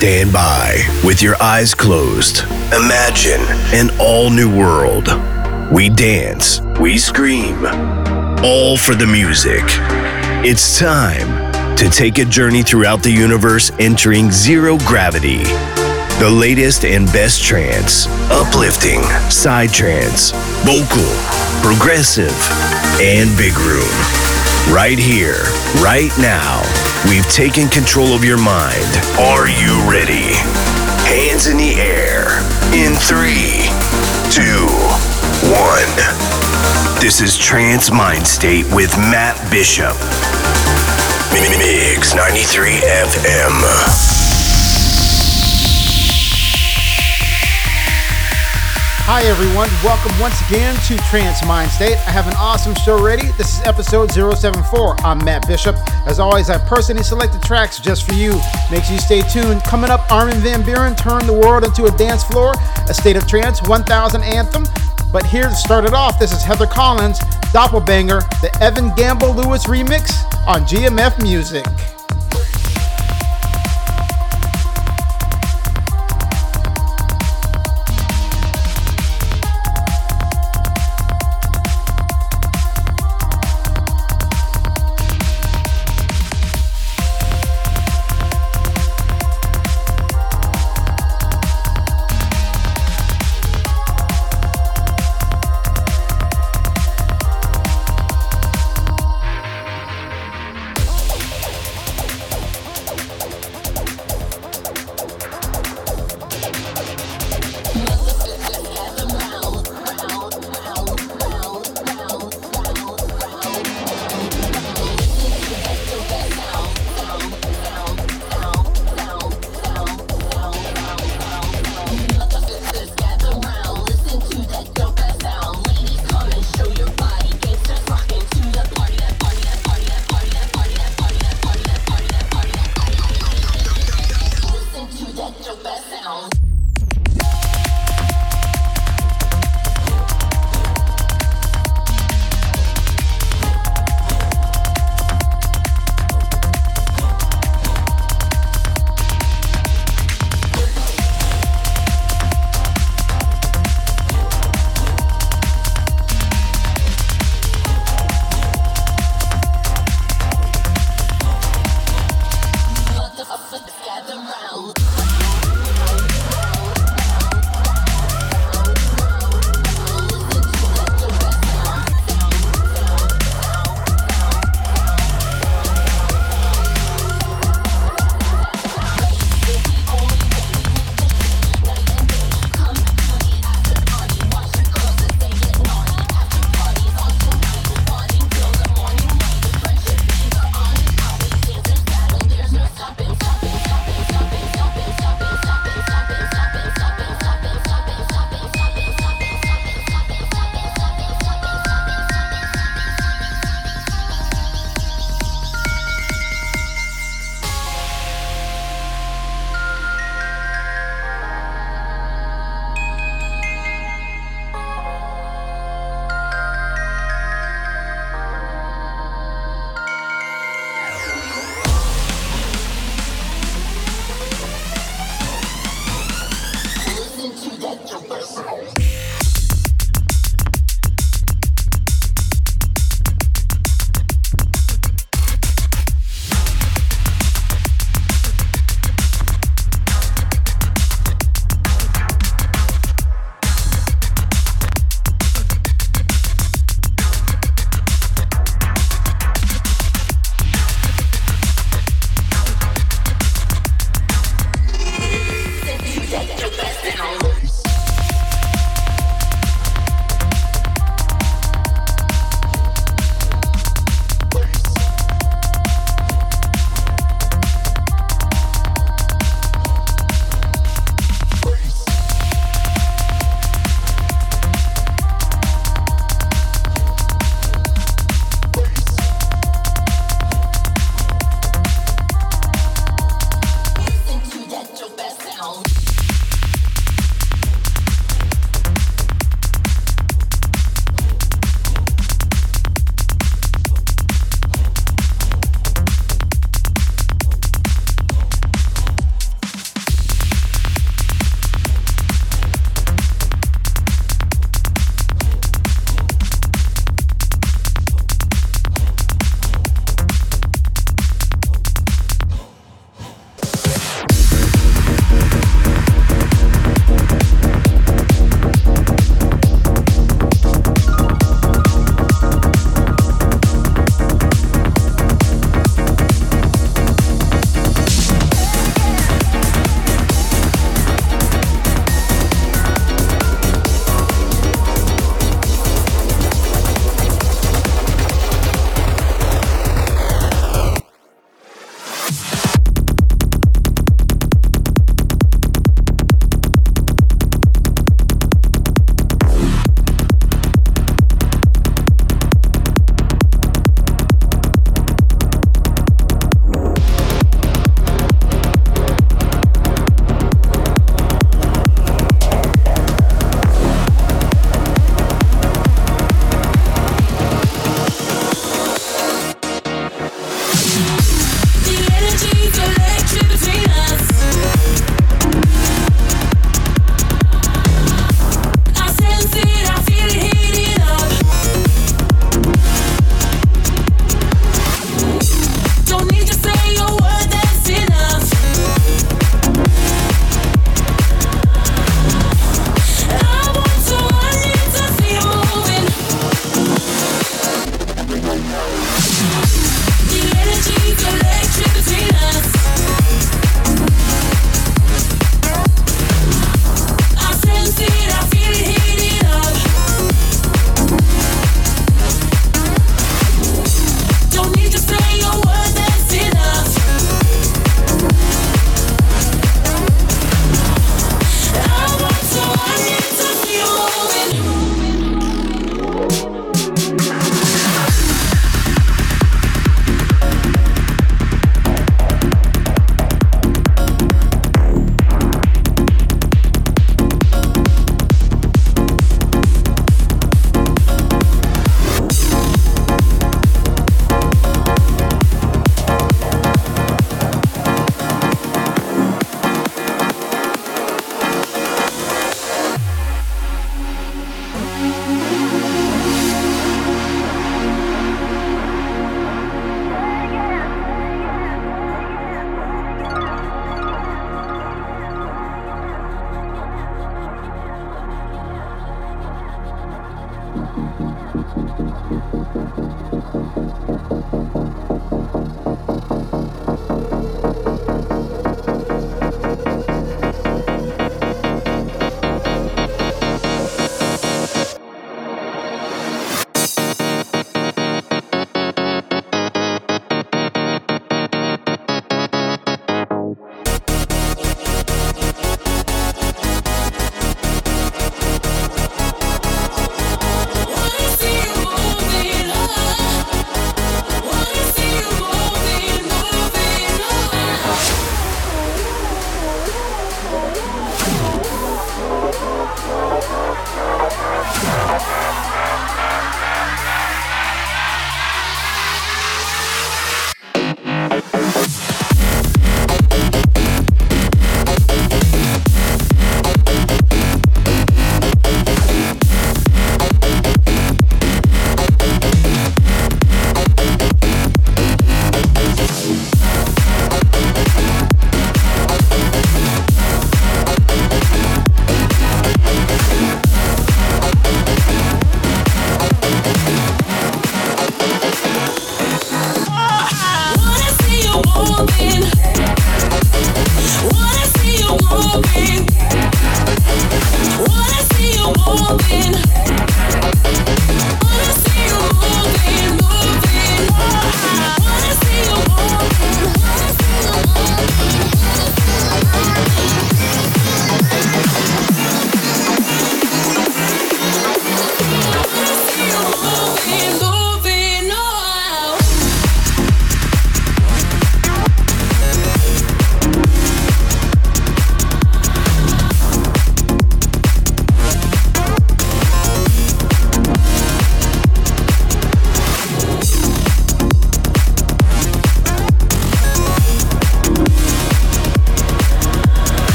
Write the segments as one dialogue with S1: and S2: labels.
S1: Stand by with your eyes closed. Imagine an all new world. We dance, we scream, all for the music. It's time to take a journey throughout the universe entering zero gravity. The latest and best trance, uplifting, psy trance, vocal, progressive, and big room. Right here, right now, we've taken control of your mind. Are you ready? Hands in the air. In three, two, one. This is Trance Mind State with Matt Bishop. Mix 93 FM.
S2: Hi, everyone. Welcome once again to Trance Mind State. I have an awesome show ready. This is episode 074. I'm Matt Bishop. As always, I personally selected tracks just for you. Make sure you stay tuned. Coming up, Armin Van Buuren turned the world into a dance floor, a state of trance, 1000 anthem. But here to start it off, this is Heather Collins, Doppelbanger, the Evan Gamble Lewis remix on GMF Music.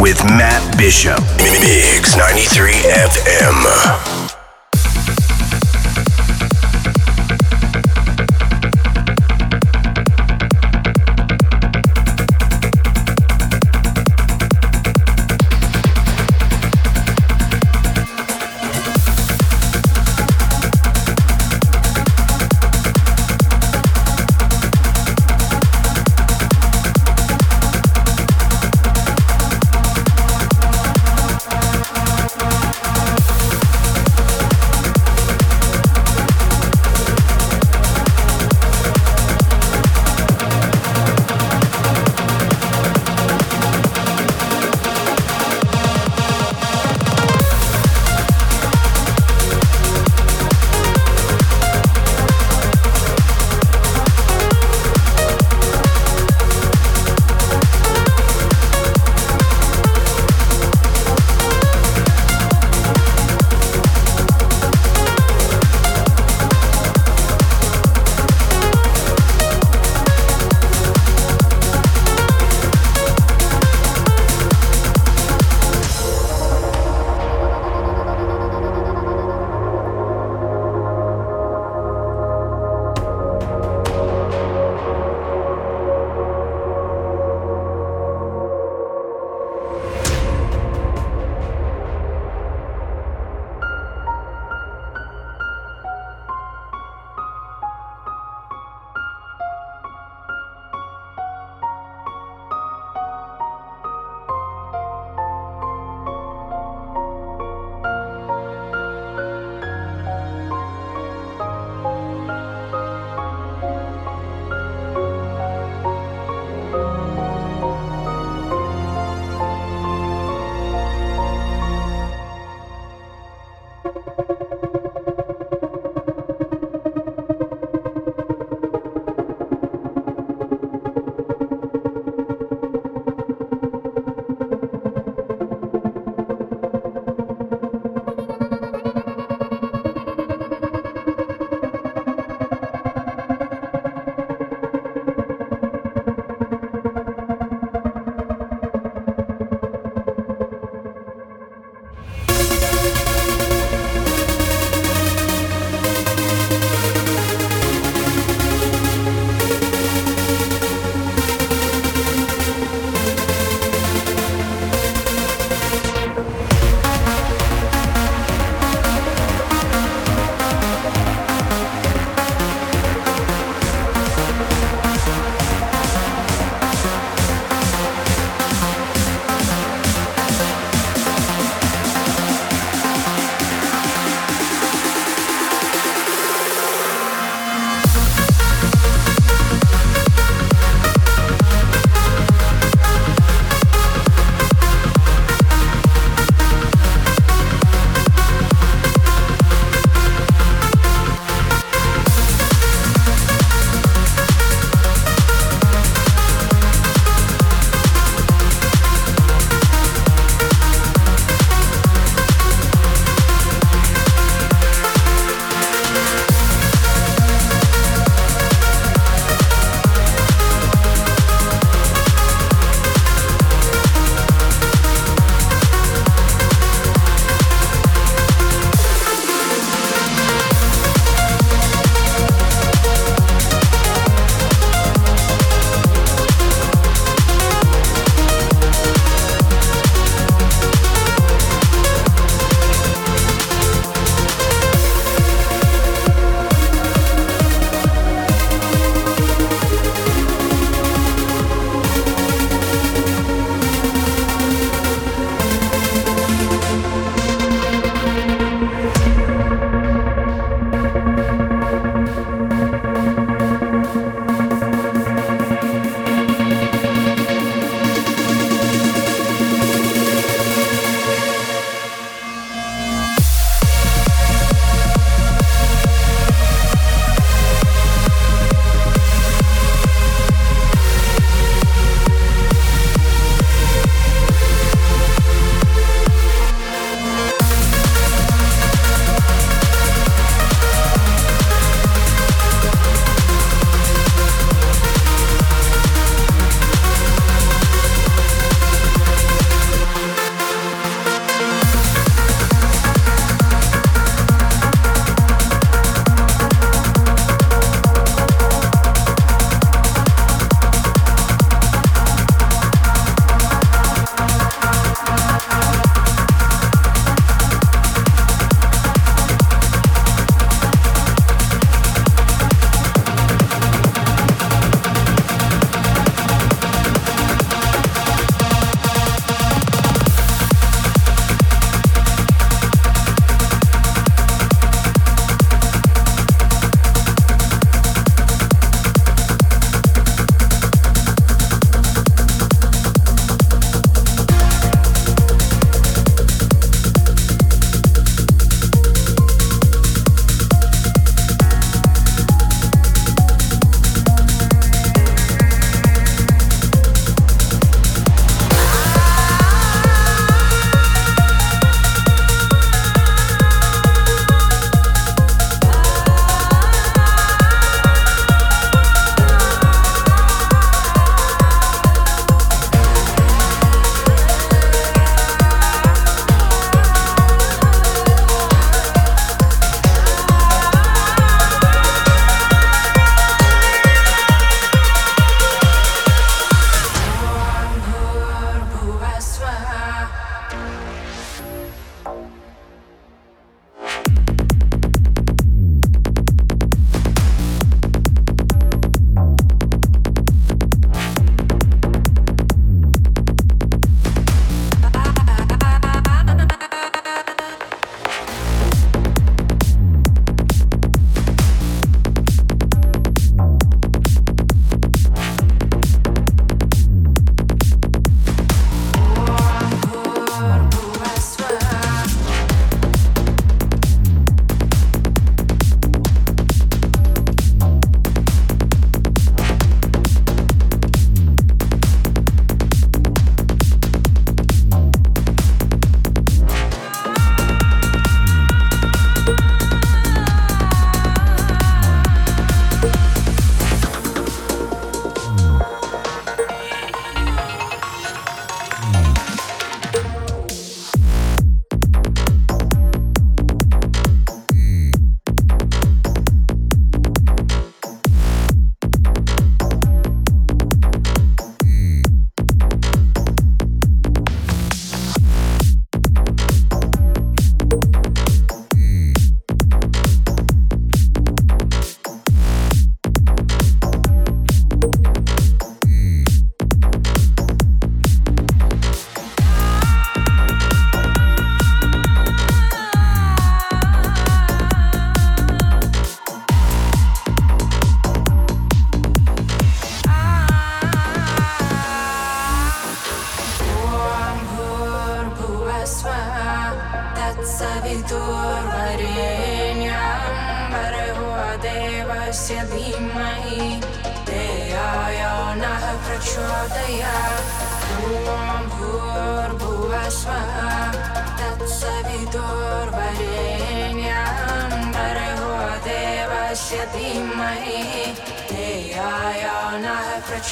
S1: With Matt Bishop. Mix 93 FM.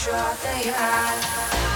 S3: drop they
S1: had.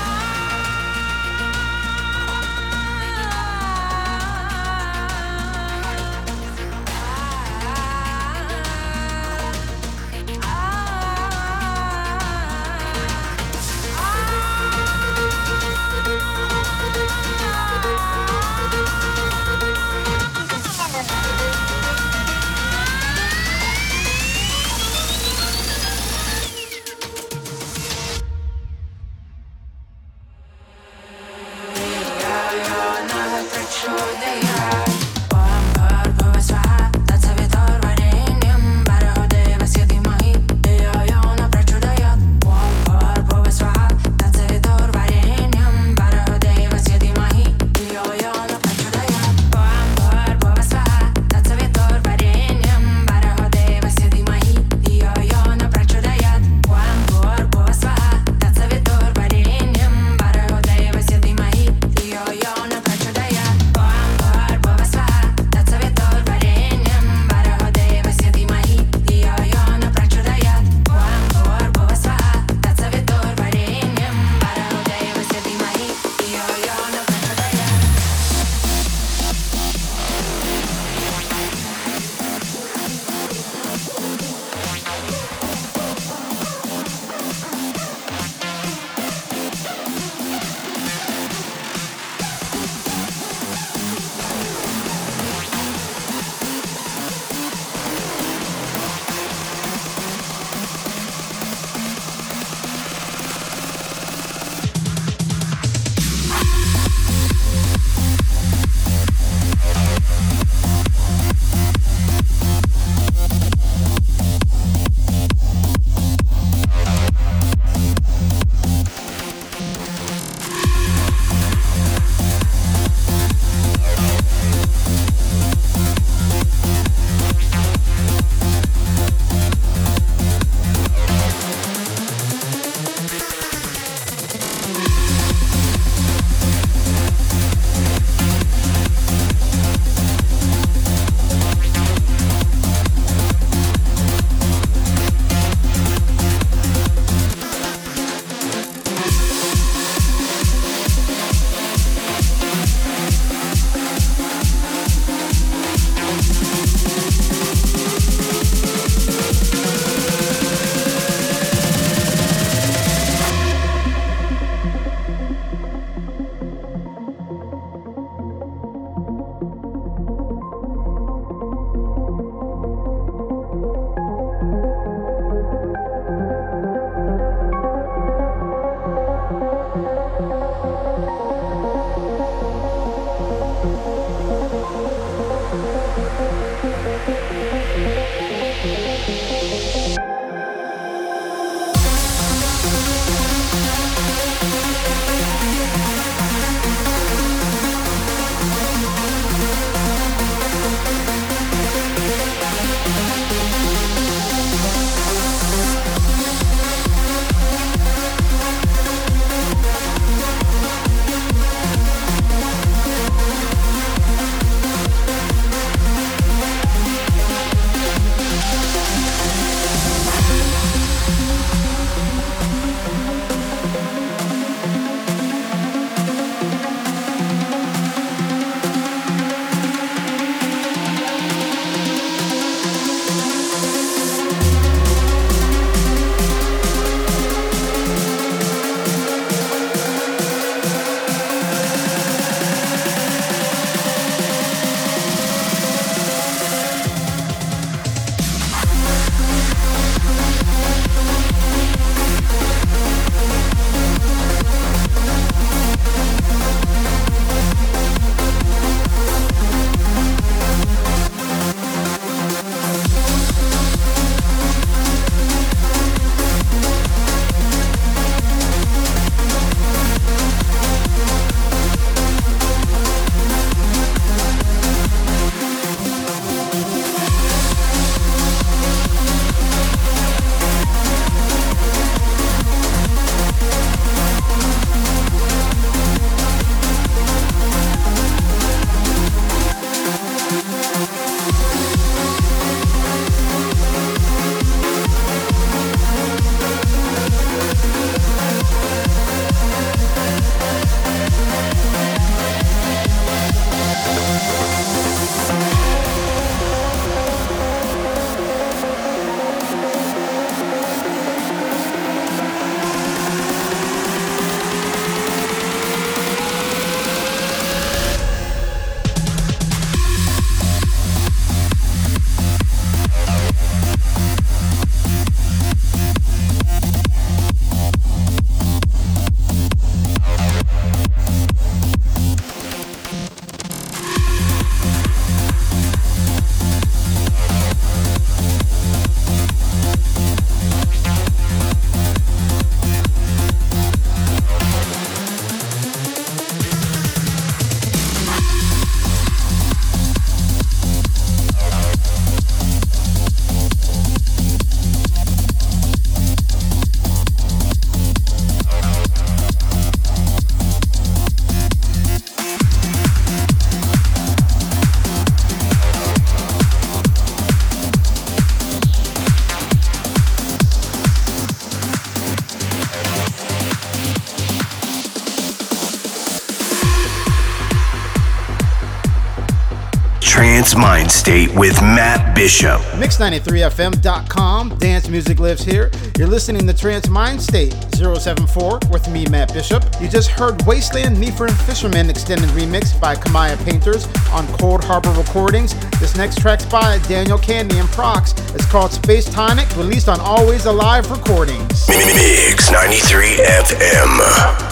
S1: Mind State with Matt Bishop.
S2: Mix93fm.com. Dance music lives here. You're listening to Trance Mind State 074 with me, Matt Bishop. You just heard Wasteland Nifra and Fisherman extended remix by Kamaya Painters on Coldharbour Recordings. This next track's by Daniel Kandi and Prox. It's called Space Tonic, released on Always Alive Recordings.
S1: Mix 93 FM.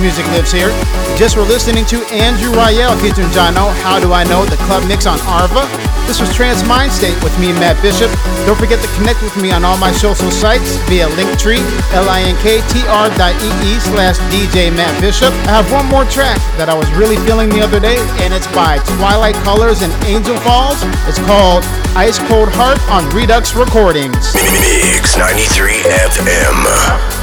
S2: Music lives here. Just were listening to Andrew Rayel featuring Jano, How Do I Know, the club mix on Arva. This was Trance Mind State with me, Matt Bishop. Don't forget to connect with me on all my social sites via Linktree, linktr.ee slash DJ Matt Bishop. I have one more track that I was really feeling the other day, and it's by Twilight Colours and Angel Falls. It's called Ice Cold Heart on Redux Recordings.
S1: Mix 93 FM.